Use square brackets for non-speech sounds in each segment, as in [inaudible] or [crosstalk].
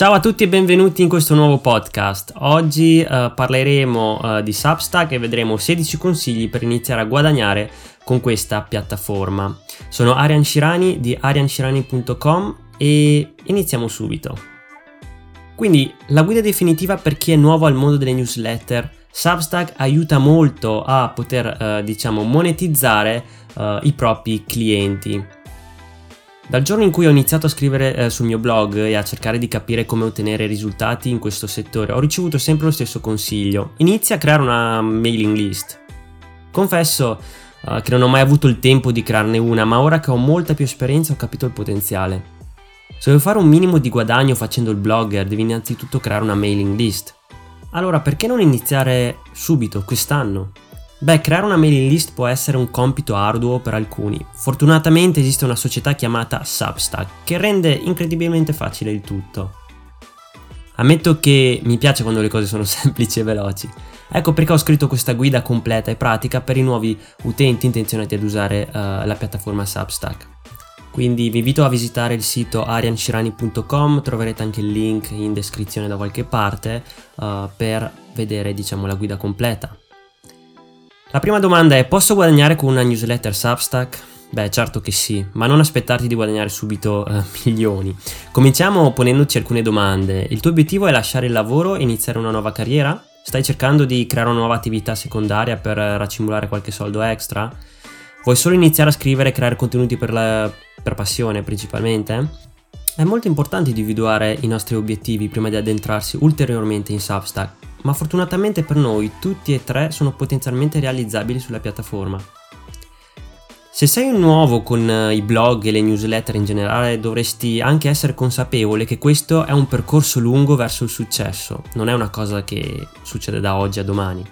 Ciao a tutti e benvenuti in questo nuovo podcast. Oggi uh, parleremo uh, di Substack e vedremo 16 consigli per iniziare a guadagnare con questa piattaforma. Sono Arian Shirani di arianshirani.com e iniziamo subito. Quindi la guida definitiva per chi è nuovo al mondo delle newsletter. Substack aiuta molto a poter, uh, diciamo, monetizzare i propri clienti. Dal giorno in cui ho iniziato a scrivere eh, sul mio blog e a cercare di capire come ottenere risultati in questo settore, ho ricevuto sempre lo stesso consiglio. Inizia a creare una mailing list. Confesso uh, che non ho mai avuto il tempo di crearne una, ma ora che ho molta più esperienza ho capito il potenziale. Se vuoi fare un minimo di guadagno facendo il blogger, devi innanzitutto creare una mailing list. Allora, perché non iniziare subito, quest'anno? Beh, creare una mailing list può essere un compito arduo per alcuni. Fortunatamente esiste una società chiamata Substack che rende incredibilmente facile il tutto. Ammetto che mi piace quando le cose sono [laughs] semplici e veloci. Ecco perché ho scritto questa guida completa e pratica per i nuovi utenti intenzionati ad usare uh, la piattaforma Substack. Quindi vi invito a visitare il sito arianshirani.com, troverete anche il link in descrizione da qualche parte uh, per vedere diciamo la guida completa. La prima domanda è: posso guadagnare con una newsletter Substack? Beh, certo che sì, ma non aspettarti di guadagnare subito eh, [laughs] milioni. Cominciamo ponendoci alcune domande. Il tuo obiettivo è lasciare il lavoro e iniziare una nuova carriera? Stai cercando di creare una nuova attività secondaria per raccimolare qualche soldo extra? Vuoi solo iniziare a scrivere e creare contenuti per, la, per passione principalmente? È molto importante individuare i nostri obiettivi prima di addentrarsi ulteriormente in Substack ma fortunatamente per noi tutti e tre sono potenzialmente realizzabili sulla piattaforma. Se sei un nuovo con eh, i blog e le newsletter in generale, dovresti anche essere consapevole che questo è un percorso lungo verso il successo, non è una cosa che succede da oggi a domani.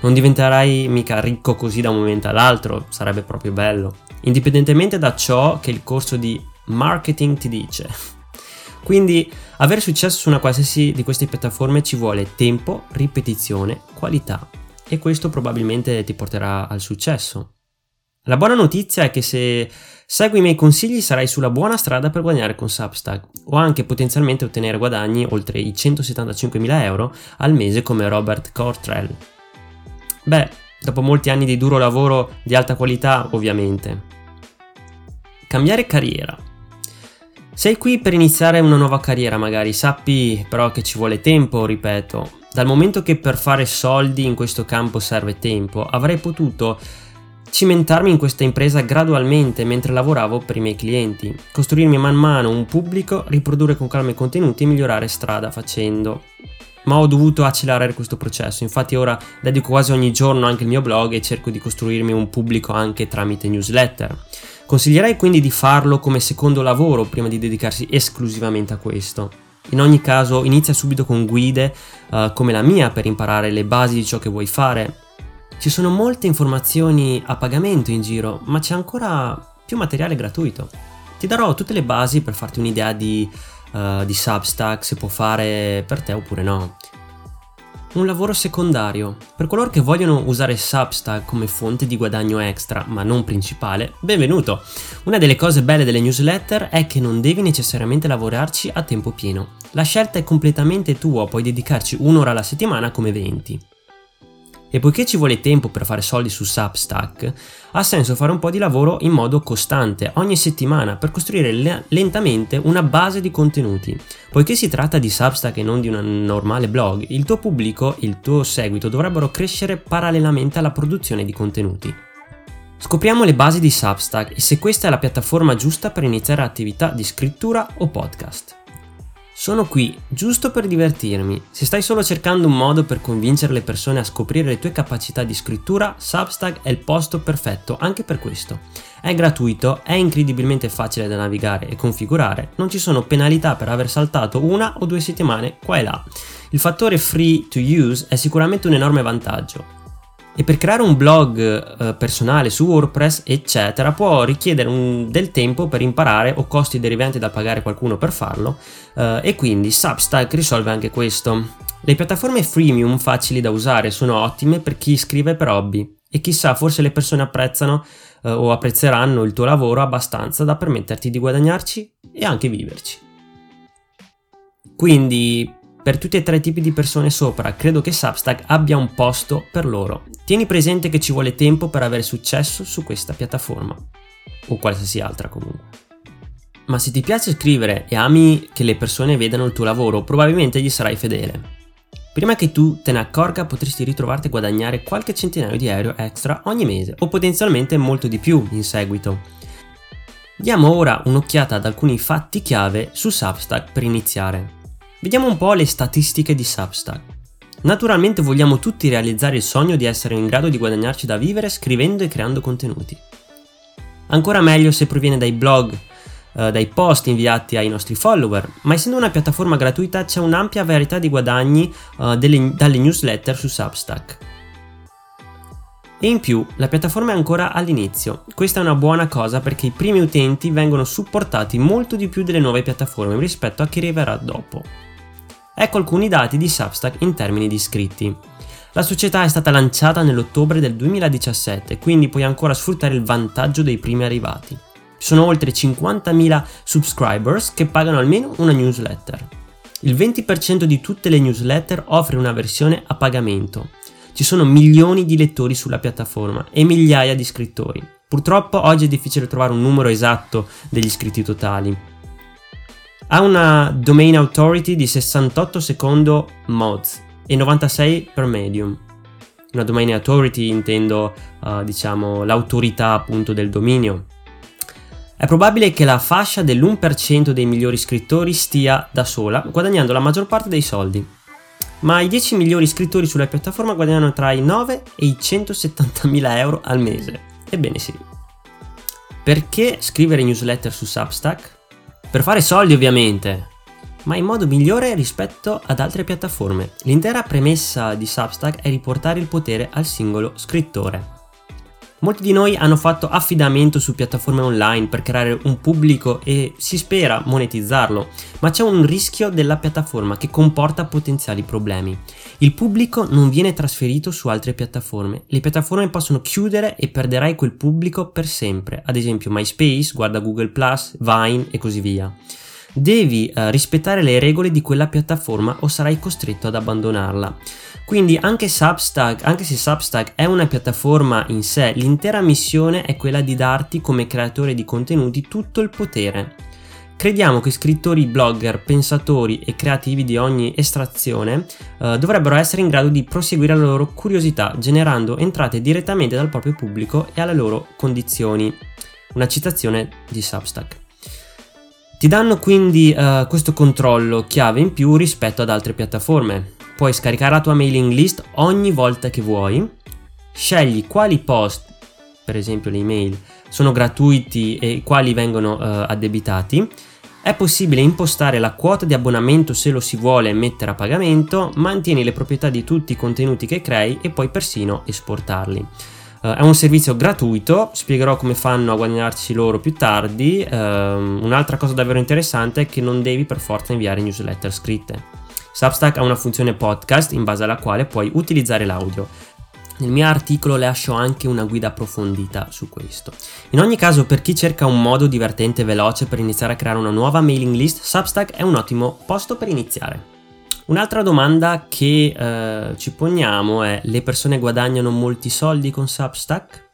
Non diventerai mica ricco così da un momento all'altro, sarebbe proprio bello, indipendentemente da ciò che il corso di marketing ti dice. Quindi avere successo su una qualsiasi di queste piattaforme ci vuole tempo, ripetizione, qualità e questo probabilmente ti porterà al successo. La buona notizia è che se segui i miei consigli sarai sulla buona strada per guadagnare con Substack o anche potenzialmente ottenere guadagni oltre i 175.000 euro al mese come Robert Cortrell. Beh, dopo molti anni di duro lavoro di alta qualità ovviamente. Cambiare carriera sei qui per iniziare una nuova carriera magari, sappi però che ci vuole tempo, ripeto. Dal momento che per fare soldi in questo campo serve tempo, avrei potuto cimentarmi in questa impresa gradualmente mentre lavoravo per i miei clienti, costruirmi man mano un pubblico, riprodurre con calma i contenuti e migliorare strada facendo. Ma ho dovuto accelerare questo processo, infatti ora dedico quasi ogni giorno anche il mio blog e cerco di costruirmi un pubblico anche tramite newsletter. Consiglierei quindi di farlo come secondo lavoro prima di dedicarsi esclusivamente a questo. In ogni caso inizia subito con guide uh, come la mia per imparare le basi di ciò che vuoi fare. Ci sono molte informazioni a pagamento in giro, ma c'è ancora più materiale gratuito. Ti darò tutte le basi per farti un'idea di, uh, di Substack, se può fare per te oppure no un lavoro secondario. Per coloro che vogliono usare Substack come fonte di guadagno extra, ma non principale, benvenuto! Una delle cose belle delle newsletter è che non devi necessariamente lavorarci a tempo pieno. La scelta è completamente tua, puoi dedicarci un'ora alla settimana come 20. E poiché ci vuole tempo per fare soldi su Substack, ha senso fare un po' di lavoro in modo costante, ogni settimana, per costruire le- lentamente una base di contenuti. Poiché si tratta di Substack e non di un normale blog, il tuo pubblico, il tuo seguito dovrebbero crescere parallelamente alla produzione di contenuti. Scopriamo le basi di Substack e se questa è la piattaforma giusta per iniziare attività di scrittura o podcast. Sono qui giusto per divertirmi. Se stai solo cercando un modo per convincere le persone a scoprire le tue capacità di scrittura, Substack è il posto perfetto anche per questo. È gratuito, è incredibilmente facile da navigare e configurare, non ci sono penalità per aver saltato una o due settimane qua e là. Il fattore free to use è sicuramente un enorme vantaggio. E per creare un blog eh, personale su WordPress, eccetera, può richiedere un, del tempo per imparare o costi derivanti da pagare qualcuno per farlo, eh, e quindi Substack risolve anche questo. Le piattaforme freemium facili da usare sono ottime per chi scrive per hobby e chissà, forse le persone apprezzano eh, o apprezzeranno il tuo lavoro abbastanza da permetterti di guadagnarci e anche viverci. Quindi per tutti e tre i tipi di persone sopra, credo che Substack abbia un posto per loro. Tieni presente che ci vuole tempo per avere successo su questa piattaforma, o qualsiasi altra comunque. Ma se ti piace scrivere e ami che le persone vedano il tuo lavoro, probabilmente gli sarai fedele. Prima che tu te ne accorga potresti ritrovarti a guadagnare qualche centinaio di euro extra ogni mese o potenzialmente molto di più in seguito. Diamo ora un'occhiata ad alcuni fatti chiave su Substack per iniziare. Vediamo un po' le statistiche di Substack. Naturalmente vogliamo tutti realizzare il sogno di essere in grado di guadagnarci da vivere scrivendo e creando contenuti. Ancora meglio se proviene dai blog, eh, dai post inviati ai nostri follower, ma essendo una piattaforma gratuita c'è un'ampia varietà di guadagni eh, delle, dalle newsletter su Substack. E in più, la piattaforma è ancora all'inizio. Questa è una buona cosa perché i primi utenti vengono supportati molto di più delle nuove piattaforme rispetto a chi arriverà dopo. Ecco alcuni dati di Substack in termini di iscritti. La società è stata lanciata nell'ottobre del 2017, quindi puoi ancora sfruttare il vantaggio dei primi arrivati. Sono oltre 50.000 subscribers che pagano almeno una newsletter. Il 20% di tutte le newsletter offre una versione a pagamento. Ci sono milioni di lettori sulla piattaforma e migliaia di scrittori. Purtroppo oggi è difficile trovare un numero esatto degli iscritti totali. Ha una domain authority di 68 secondo mods e 96 per medium. Una domain authority intendo uh, diciamo l'autorità appunto del dominio è probabile che la fascia dell'1% dei migliori scrittori stia da sola, guadagnando la maggior parte dei soldi. Ma i 10 migliori scrittori sulla piattaforma guadagnano tra i 9 e i 170.000 euro al mese. Ebbene sì. Perché scrivere newsletter su Substack? Per fare soldi ovviamente, ma in modo migliore rispetto ad altre piattaforme. L'intera premessa di Substack è riportare il potere al singolo scrittore. Molti di noi hanno fatto affidamento su piattaforme online per creare un pubblico e si spera monetizzarlo, ma c'è un rischio della piattaforma che comporta potenziali problemi. Il pubblico non viene trasferito su altre piattaforme, le piattaforme possono chiudere e perderai quel pubblico per sempre, ad esempio MySpace, guarda Google Vine e così via. Devi eh, rispettare le regole di quella piattaforma o sarai costretto ad abbandonarla. Quindi anche Substack, anche se Substack è una piattaforma in sé, l'intera missione è quella di darti come creatore di contenuti tutto il potere. Crediamo che scrittori, blogger, pensatori e creativi di ogni estrazione eh, dovrebbero essere in grado di proseguire la loro curiosità, generando entrate direttamente dal proprio pubblico e alle loro condizioni. Una citazione di Substack. Ti danno quindi uh, questo controllo chiave in più rispetto ad altre piattaforme. Puoi scaricare la tua mailing list ogni volta che vuoi, scegli quali post, per esempio le email, sono gratuiti e quali vengono uh, addebitati. È possibile impostare la quota di abbonamento se lo si vuole mettere a pagamento, mantieni le proprietà di tutti i contenuti che crei e puoi persino esportarli. Uh, è un servizio gratuito, spiegherò come fanno a guadagnarci loro più tardi. Uh, un'altra cosa davvero interessante è che non devi per forza inviare newsletter scritte. Substack ha una funzione podcast in base alla quale puoi utilizzare l'audio. Nel mio articolo lascio anche una guida approfondita su questo. In ogni caso, per chi cerca un modo divertente e veloce per iniziare a creare una nuova mailing list, Substack è un ottimo posto per iniziare. Un'altra domanda che eh, ci poniamo è: le persone guadagnano molti soldi con Substack?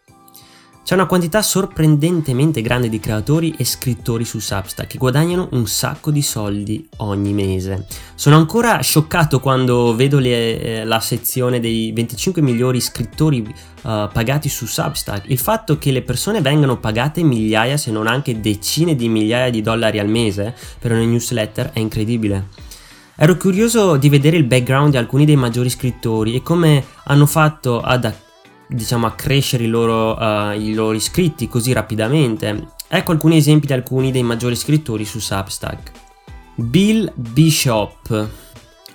C'è una quantità sorprendentemente grande di creatori e scrittori su Substack che guadagnano un sacco di soldi ogni mese. Sono ancora scioccato quando vedo le, eh, la sezione dei 25 migliori scrittori uh, pagati su Substack. Il fatto che le persone vengano pagate migliaia, se non anche decine di migliaia di dollari al mese per una newsletter è incredibile. Ero curioso di vedere il background di alcuni dei maggiori scrittori e come hanno fatto ad diciamo, a crescere i loro, uh, i loro iscritti così rapidamente. Ecco alcuni esempi di alcuni dei maggiori scrittori su Substack. Bill Bishop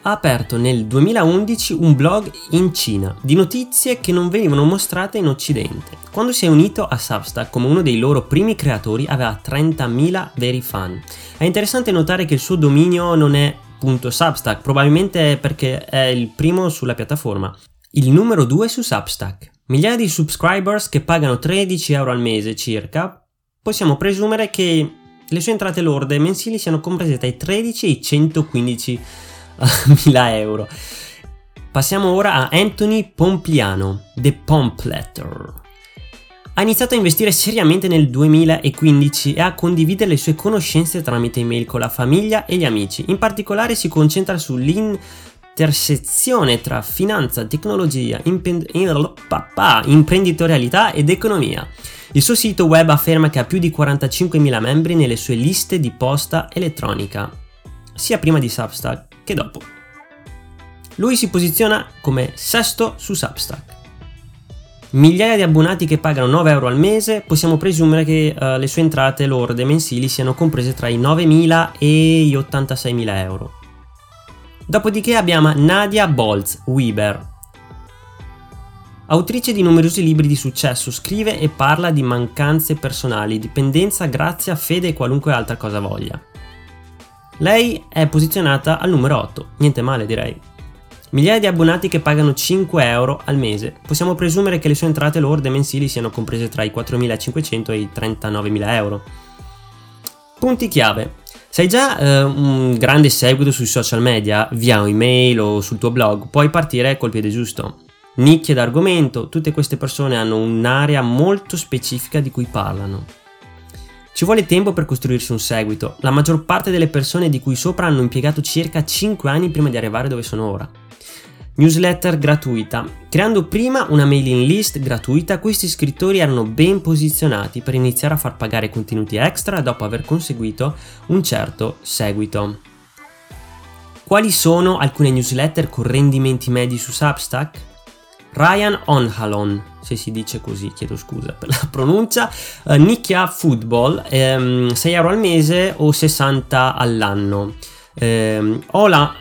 ha aperto nel 2011 un blog in Cina di notizie che non venivano mostrate in Occidente. Quando si è unito a Substack come uno dei loro primi creatori aveva 30.000 veri fan. È interessante notare che il suo dominio non è .substack, probabilmente perché è il primo sulla piattaforma. Il numero 2 su Substack. Migliaia di subscribers che pagano 13 euro al mese circa, possiamo presumere che le sue entrate lorde mensili siano comprese tra i 13 e i 115 [laughs] mila euro. Passiamo ora a Anthony Pompliano, The Pompletter. Ha iniziato a investire seriamente nel 2015 e a condividere le sue conoscenze tramite email con la famiglia e gli amici. In particolare si concentra sull'intersezione tra finanza, tecnologia, imprenditorialità ed economia. Il suo sito web afferma che ha più di 45.000 membri nelle sue liste di posta elettronica, sia prima di Substack che dopo. Lui si posiziona come sesto su Substack. Migliaia di abbonati che pagano 9 euro al mese, possiamo presumere che uh, le sue entrate lorde mensili siano comprese tra i 9.000 e gli 86.000 euro. Dopodiché abbiamo Nadia Bolz Weber. Autrice di numerosi libri di successo, scrive e parla di mancanze personali, dipendenza, grazia, fede e qualunque altra cosa voglia. Lei è posizionata al numero 8, niente male direi. Migliaia di abbonati che pagano 5 euro al mese. Possiamo presumere che le sue entrate lorde mensili siano comprese tra i 4.500 e i 39.000 euro. Punti chiave. Se hai già eh, un grande seguito sui social media, via email o sul tuo blog, puoi partire col piede giusto. Nicchie d'argomento, tutte queste persone hanno un'area molto specifica di cui parlano. Ci vuole tempo per costruirsi un seguito, la maggior parte delle persone di cui sopra hanno impiegato circa 5 anni prima di arrivare dove sono ora. Newsletter gratuita. Creando prima una mailing list gratuita, questi scrittori erano ben posizionati per iniziare a far pagare contenuti extra dopo aver conseguito un certo seguito. Quali sono alcune newsletter con rendimenti medi su Substack? Ryan Onhalon, se si dice così, chiedo scusa per la pronuncia, uh, Nicchia Football, ehm, 6 euro al mese o 60 all'anno. Eh, Ola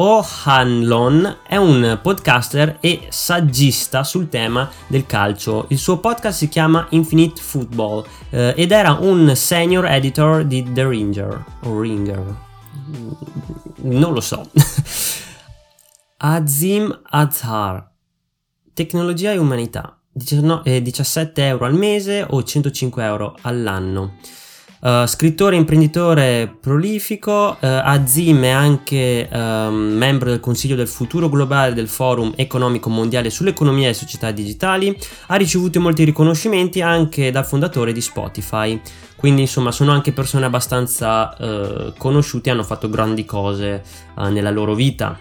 O'Hanlon è un podcaster e saggista sul tema del calcio. Il suo podcast si chiama Infinite Football eh, ed era un senior editor di The Ringer. O Ringer. Non lo so. [laughs] Azim Azhar. Tecnologia e umanità. 17 euro al mese o 105 euro all'anno. Uh, scrittore imprenditore prolifico, uh, Azim è anche uh, membro del Consiglio del futuro globale del Forum economico mondiale sull'economia e società digitali, ha ricevuto molti riconoscimenti anche dal fondatore di Spotify, quindi insomma sono anche persone abbastanza uh, conosciute e hanno fatto grandi cose nella loro vita.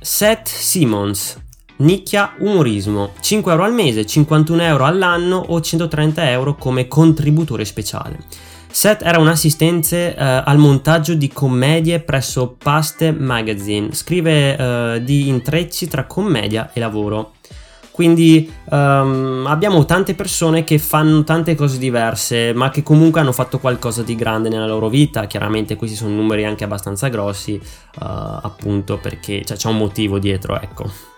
Seth Simmons, Nicchia umorismo, 5 euro al mese, 51 euro all'anno o 130 euro come contributore speciale. Seth era un assistente uh, al montaggio di commedie presso Paste Magazine, scrive uh, di intrecci tra commedia e lavoro. Quindi um, abbiamo tante persone che fanno tante cose diverse, ma che comunque hanno fatto qualcosa di grande nella loro vita. Chiaramente questi sono numeri anche abbastanza grossi, uh, appunto perché cioè, c'è un motivo dietro, ecco.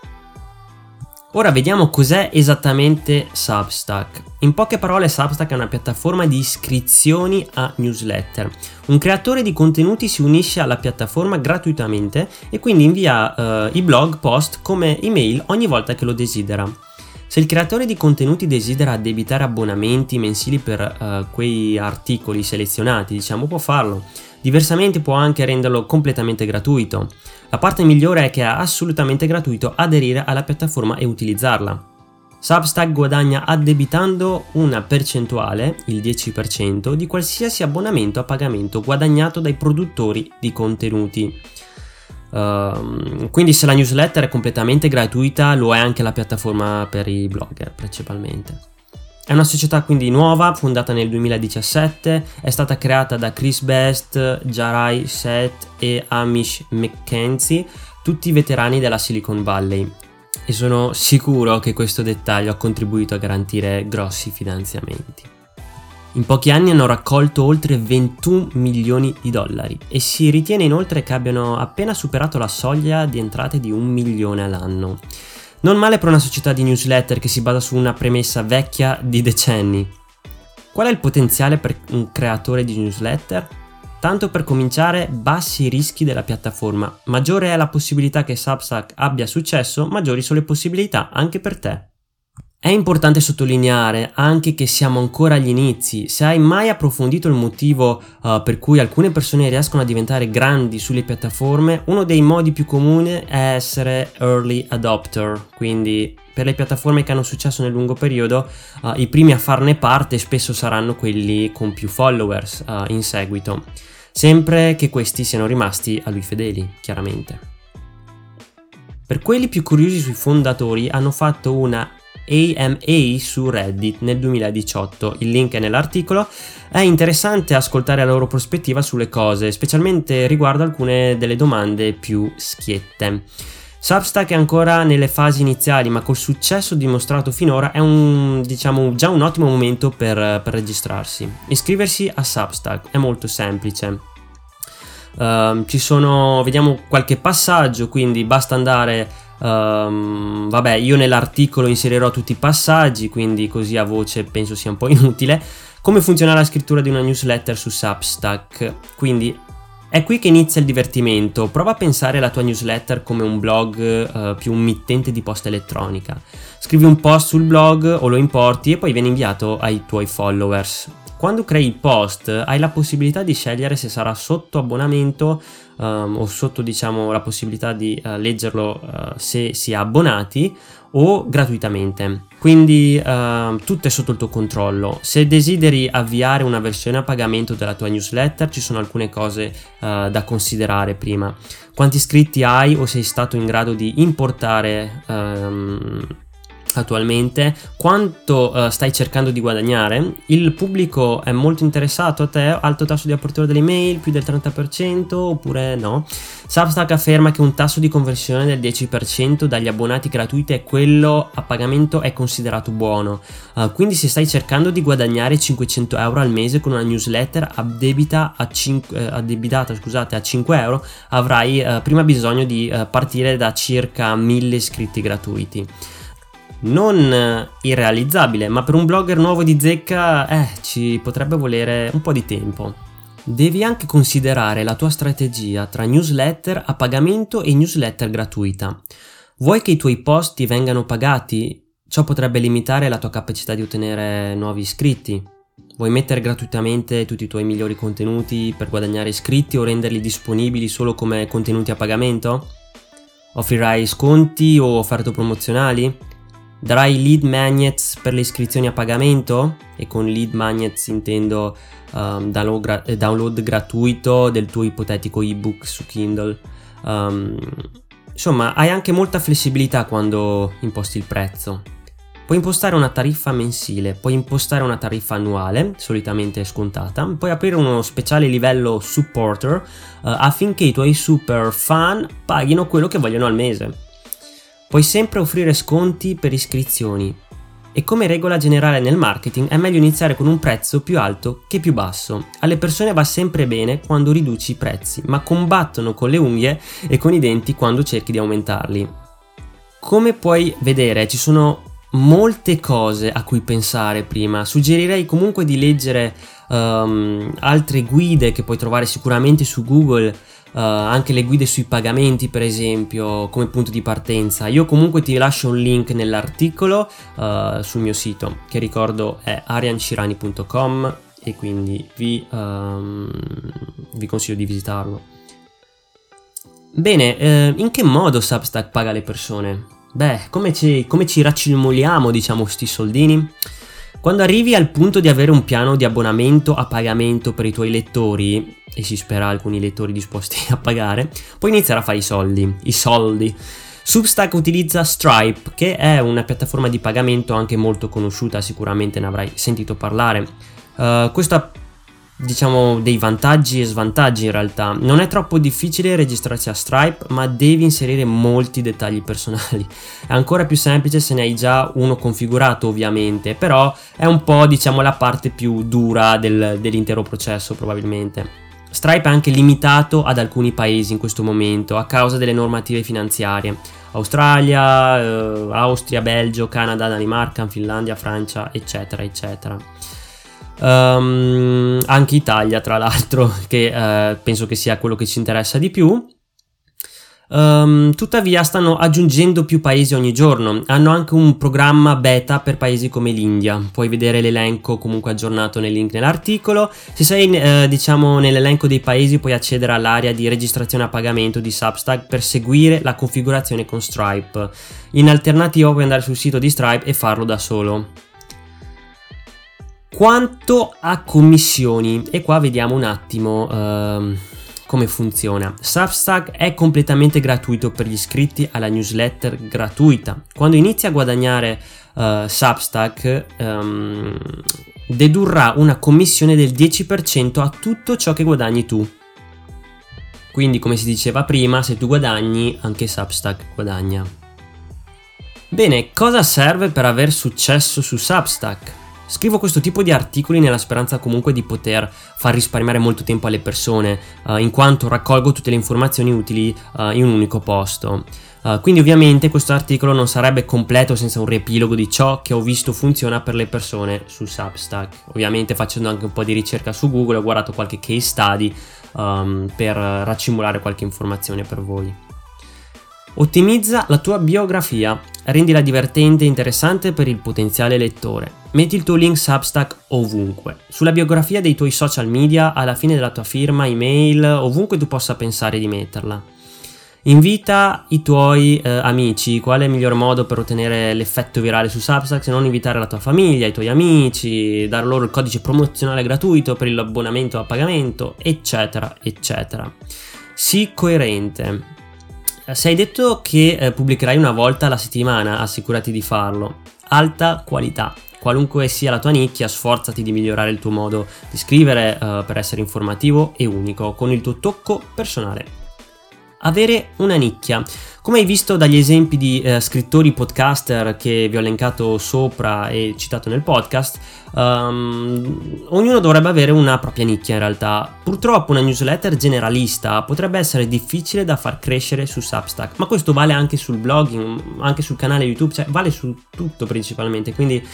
Ora vediamo cos'è esattamente Substack. In poche parole Substack è una piattaforma di iscrizioni a newsletter. Un creatore di contenuti si unisce alla piattaforma gratuitamente e quindi invia uh, i blog post come email ogni volta che lo desidera. Se il creatore di contenuti desidera addebitare abbonamenti mensili per uh, quei articoli selezionati, diciamo, può farlo. Diversamente può anche renderlo completamente gratuito. La parte migliore è che è assolutamente gratuito aderire alla piattaforma e utilizzarla. Substack guadagna addebitando una percentuale, il 10%, di qualsiasi abbonamento a pagamento guadagnato dai produttori di contenuti. Uh, quindi se la newsletter è completamente gratuita, lo è anche la piattaforma per i blogger principalmente. È una società quindi nuova, fondata nel 2017, è stata creata da Chris Best, Jarai Seth e Amish McKenzie, tutti veterani della Silicon Valley. E sono sicuro che questo dettaglio ha contribuito a garantire grossi finanziamenti. In pochi anni hanno raccolto oltre 21 milioni di dollari e si ritiene inoltre che abbiano appena superato la soglia di entrate di un milione all'anno. Non male per una società di newsletter che si basa su una premessa vecchia di decenni. Qual è il potenziale per un creatore di newsletter? Tanto per cominciare, bassi i rischi della piattaforma. Maggiore è la possibilità che Substack abbia successo, maggiori sono le possibilità anche per te. È importante sottolineare anche che siamo ancora agli inizi. Se hai mai approfondito il motivo uh, per cui alcune persone riescono a diventare grandi sulle piattaforme, uno dei modi più comuni è essere early adopter, quindi per le piattaforme che hanno successo nel lungo periodo, uh, i primi a farne parte spesso saranno quelli con più followers uh, in seguito, sempre che questi siano rimasti a lui fedeli, chiaramente. Per quelli più curiosi sui fondatori hanno fatto una AMA su Reddit nel 2018. Il link è nell'articolo. È interessante ascoltare la loro prospettiva sulle cose, specialmente riguardo alcune delle domande più schiette. Substack è ancora nelle fasi iniziali, ma col successo dimostrato finora è un, diciamo, già un ottimo momento per, per registrarsi. Iscriversi a Substack è molto semplice. Uh, ci sono, vediamo qualche passaggio, quindi basta andare Um, vabbè, io nell'articolo inserirò tutti i passaggi, quindi così a voce penso sia un po' [laughs] inutile. Come funziona la scrittura di una newsletter su Substack? Quindi è qui che inizia il divertimento. Prova a pensare alla tua newsletter come un blog uh, più un mittente di posta elettronica. Scrivi un post sul blog o lo importi e poi viene inviato ai tuoi followers. Quando crei il post hai la possibilità di scegliere se sarà sotto abbonamento um, o sotto diciamo la possibilità di uh, leggerlo uh, se si è abbonati o gratuitamente. Quindi uh, tutto è sotto il tuo controllo. Se desideri avviare una versione a pagamento della tua newsletter, ci sono alcune cose uh, da considerare prima. Quanti iscritti hai o sei stato in grado di importare um, attualmente, quanto uh, stai cercando di guadagnare, il pubblico è molto interessato a te, alto tasso di apertura delle email, più del 30% oppure no. Substack afferma che un tasso di conversione del 10% dagli abbonati gratuiti e quello a pagamento è considerato buono. Uh, quindi se stai cercando di guadagnare 500 euro al mese con una newsletter addebita a 5, eh, addebitata scusate, a 5 euro, avrai uh, prima bisogno di partire da circa 1000 iscritti gratuiti non eh, irrealizzabile, ma per un blogger nuovo di zecca eh, ci potrebbe volere un po' di tempo. Devi anche considerare la tua strategia tra newsletter a pagamento e newsletter gratuita. Vuoi che i tuoi post vengano pagati? Ciò potrebbe limitare la tua capacità di ottenere nuovi iscritti. Vuoi mettere gratuitamente tutti i tuoi migliori contenuti per guadagnare iscritti o renderli disponibili solo come contenuti a pagamento? Offrirai sconti o offerte promozionali? Darai lead magnets per le iscrizioni a pagamento e con lead magnets intendo um, download, gra- eh, download, gratuito del tuo ipotetico ebook su Kindle. Um, insomma, hai anche molta flessibilità quando imposti il prezzo. Puoi impostare una tariffa mensile, puoi impostare una tariffa annuale, solitamente scontata, puoi aprire uno speciale livello supporter uh, affinché i tuoi super fan paghino quello che vogliono al mese. Puoi sempre offrire sconti per iscrizioni e come regola generale nel marketing è meglio iniziare con un prezzo più alto che più basso. Alle persone va sempre bene quando riduci i prezzi, ma combattono con le unghie e con i denti quando cerchi di aumentarli. Come puoi vedere ci sono molte cose a cui pensare prima. Suggerirei comunque di leggere um, altre guide che puoi trovare sicuramente su Google uh, anche le guide sui pagamenti per esempio come punto di partenza io comunque ti lascio un link nell'articolo uh, sul mio sito che ricordo è ariancirani.com e quindi vi, um, vi consiglio di visitarlo bene eh, in che modo Substack paga le persone? beh come ci, come ci raccimoliamo diciamo questi soldini? Quando arrivi al punto di avere un piano di abbonamento a pagamento per i tuoi lettori, e si spera alcuni lettori disposti [laughs] a pagare, puoi iniziare a fare i soldi. I soldi. Substack utilizza Stripe, che è una piattaforma di pagamento anche molto conosciuta, sicuramente ne avrai sentito parlare. Uh, questa diciamo dei vantaggi e svantaggi in realtà. Non è troppo difficile registrarsi a Stripe, ma devi inserire molti dettagli [laughs] personali. È ancora più semplice se ne hai già uno configurato, ovviamente, però è un po' diciamo la parte più dura del, dell'intero processo probabilmente. Stripe è anche limitato ad alcuni paesi in questo momento a causa delle normative finanziarie. Australia, eh, Austria, Belgio, Canada, Danimarca, Finlandia, Francia, eccetera, eccetera. Um, anche Italia, tra l'altro, [laughs] che uh, penso che sia quello che ci interessa di più. Um, tuttavia stanno aggiungendo più paesi ogni giorno, hanno anche un programma beta per paesi come l'India, puoi vedere l'elenco comunque aggiornato nel link nell'articolo, se sei eh, diciamo nell'elenco dei paesi puoi accedere all'area di registrazione a pagamento di Substack per seguire la configurazione con Stripe, in alternativa puoi andare sul sito di Stripe e farlo da solo. Quanto a commissioni, e qua vediamo un attimo... Uh, come funziona. Substack è completamente gratuito per gli iscritti alla newsletter gratuita. Quando inizi a guadagnare uh, Substack um, dedurrà una commissione del 10% a tutto ciò che guadagni tu. Quindi come si diceva prima, se tu guadagni anche Substack guadagna. Bene, cosa serve per aver successo su Substack? Scrivo questo tipo di articoli nella speranza comunque di poter far risparmiare molto tempo alle persone, uh, in quanto raccolgo tutte le informazioni utili uh, in un unico posto. Uh, quindi ovviamente questo articolo non sarebbe completo senza un riepilogo di ciò che ho visto funziona per le persone su Substack. Ovviamente facendo anche un po' di ricerca su Google ho guardato qualche case study um, per raccimolare qualche informazione per voi. Ottimizza la tua biografia, rendila divertente e interessante per il potenziale lettore. Metti il tuo link Substack ovunque, sulla biografia dei tuoi social media, alla fine della tua firma, email, ovunque tu possa pensare di metterla. Invita i tuoi eh, amici, qual è il miglior modo per ottenere l'effetto virale su Substack se non invitare la tua famiglia, i tuoi amici, dare loro il codice promozionale gratuito per l'abbonamento a pagamento, eccetera, eccetera. Sii coerente. Se hai detto che eh, pubblicherai una volta alla settimana, assicurati di farlo. Alta qualità. Qualunque sia la tua nicchia, sforzati di migliorare il tuo modo di scrivere eh, per essere informativo e unico, con il tuo tocco personale avere una nicchia. Come hai visto dagli esempi di eh, scrittori podcaster che vi ho elencato sopra e citato nel podcast, um, ognuno dovrebbe avere una propria nicchia in realtà. Purtroppo una newsletter generalista potrebbe essere difficile da far crescere su Substack, ma questo vale anche sul blogging, anche sul canale YouTube, cioè vale su tutto principalmente, quindi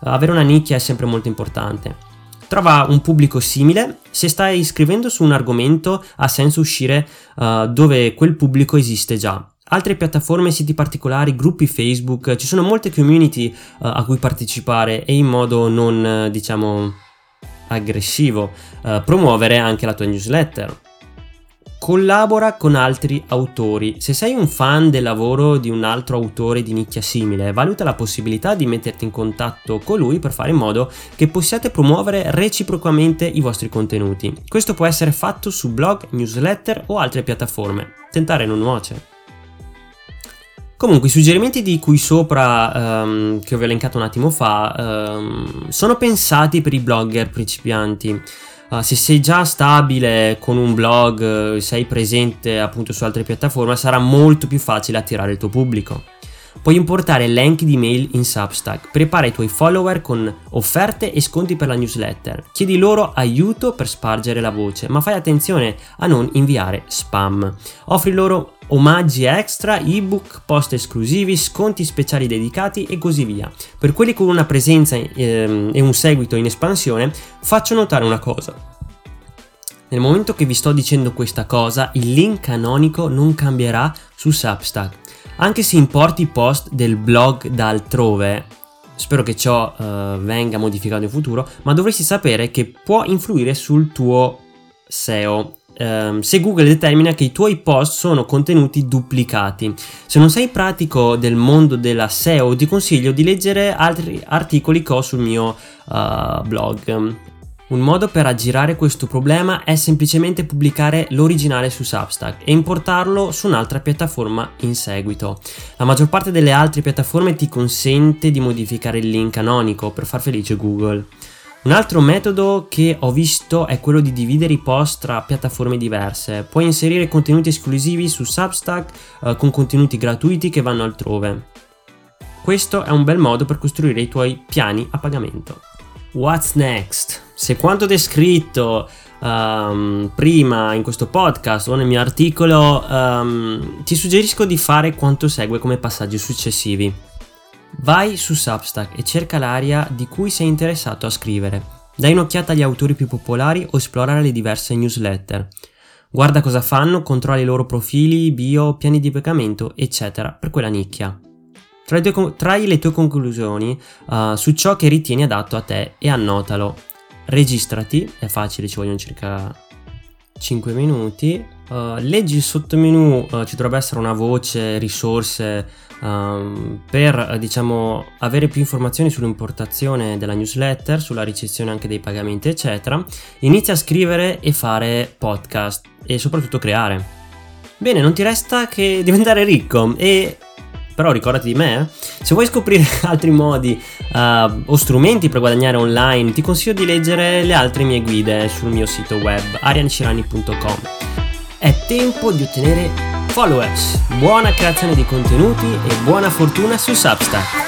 avere una nicchia è sempre molto importante. Trova un pubblico simile. Se stai scrivendo su un argomento ha senso uscire uh, dove quel pubblico esiste già. Altre piattaforme, siti particolari, gruppi Facebook, ci sono molte community uh, a cui partecipare e in modo non, uh, diciamo, aggressivo, promuovere anche la tua newsletter. Collabora con altri autori. Se sei un fan del lavoro di un altro autore di nicchia simile, valuta la possibilità di metterti in contatto con lui per fare in modo che possiate promuovere reciprocamente i vostri contenuti. Questo può essere fatto su blog, newsletter o altre piattaforme. Tentare non nuoce. Comunque, i suggerimenti di cui sopra, um, che ho elencato un attimo fa, um, sono pensati per i blogger principianti. Uh, se sei già stabile con un blog, uh, sei presente appunto su altre piattaforme, sarà molto più facile attirare il tuo pubblico. Puoi importare elenchi di mail in Substack, prepara i tuoi follower con offerte e sconti per la newsletter, chiedi loro aiuto per spargere la voce, ma fai attenzione a non inviare spam. Offri loro omaggi extra, ebook, post esclusivi, sconti speciali dedicati e così via. Per quelli con una presenza ehm, e un seguito in espansione, faccio notare una cosa. Nel momento che vi sto dicendo questa cosa, il link canonico non cambierà su Substack. Anche se importi post del blog da altrove, spero che ciò uh, venga modificato in futuro, ma dovresti sapere che può influire sul tuo SEO ehm, se Google determina che i tuoi post sono contenuti duplicati. Se non sei pratico del mondo della SEO, ti consiglio di leggere altri articoli che ho sul mio uh, blog. Un modo per aggirare questo problema è semplicemente pubblicare l'originale su Substack e importarlo su un'altra piattaforma in seguito. La maggior parte delle altre piattaforme ti consente di modificare il link canonico per far felice Google. Un altro metodo che ho visto è quello di dividere i post tra piattaforme diverse. Puoi inserire contenuti esclusivi su Substack eh, con contenuti gratuiti che vanno altrove. Questo è un bel modo per costruire i tuoi piani a pagamento. What's next? Se quanto descritto um, prima in questo podcast o nel mio articolo, um, ti suggerisco di fare quanto segue come passaggi successivi. Vai su Substack e cerca l'area di cui sei interessato a scrivere. Dai un'occhiata agli autori più popolari o esplora le diverse newsletter. guarda cosa fanno, controlla i loro profili, bio, piani di pagamento, eccetera, per quella nicchia. Trai le tue conclusioni uh, su ciò che ritieni adatto a te e annotalo. Registrati, è facile, ci vogliono circa 5 minuti. Uh, leggi il sottomenu, uh, ci dovrebbe essere una voce, risorse um, per diciamo avere più informazioni sull'importazione della newsletter, sulla ricezione anche dei pagamenti, eccetera. Inizia a scrivere e fare podcast e soprattutto creare. Bene, non ti resta che diventare ricco e però ricordati di me. Eh. Se vuoi scoprire [laughs] altri modi uh, o strumenti per guadagnare online, ti consiglio di leggere le altre mie guide sul mio sito web ariancirani.com. È tempo di ottenere followers, buona creazione di contenuti e buona fortuna su Substack.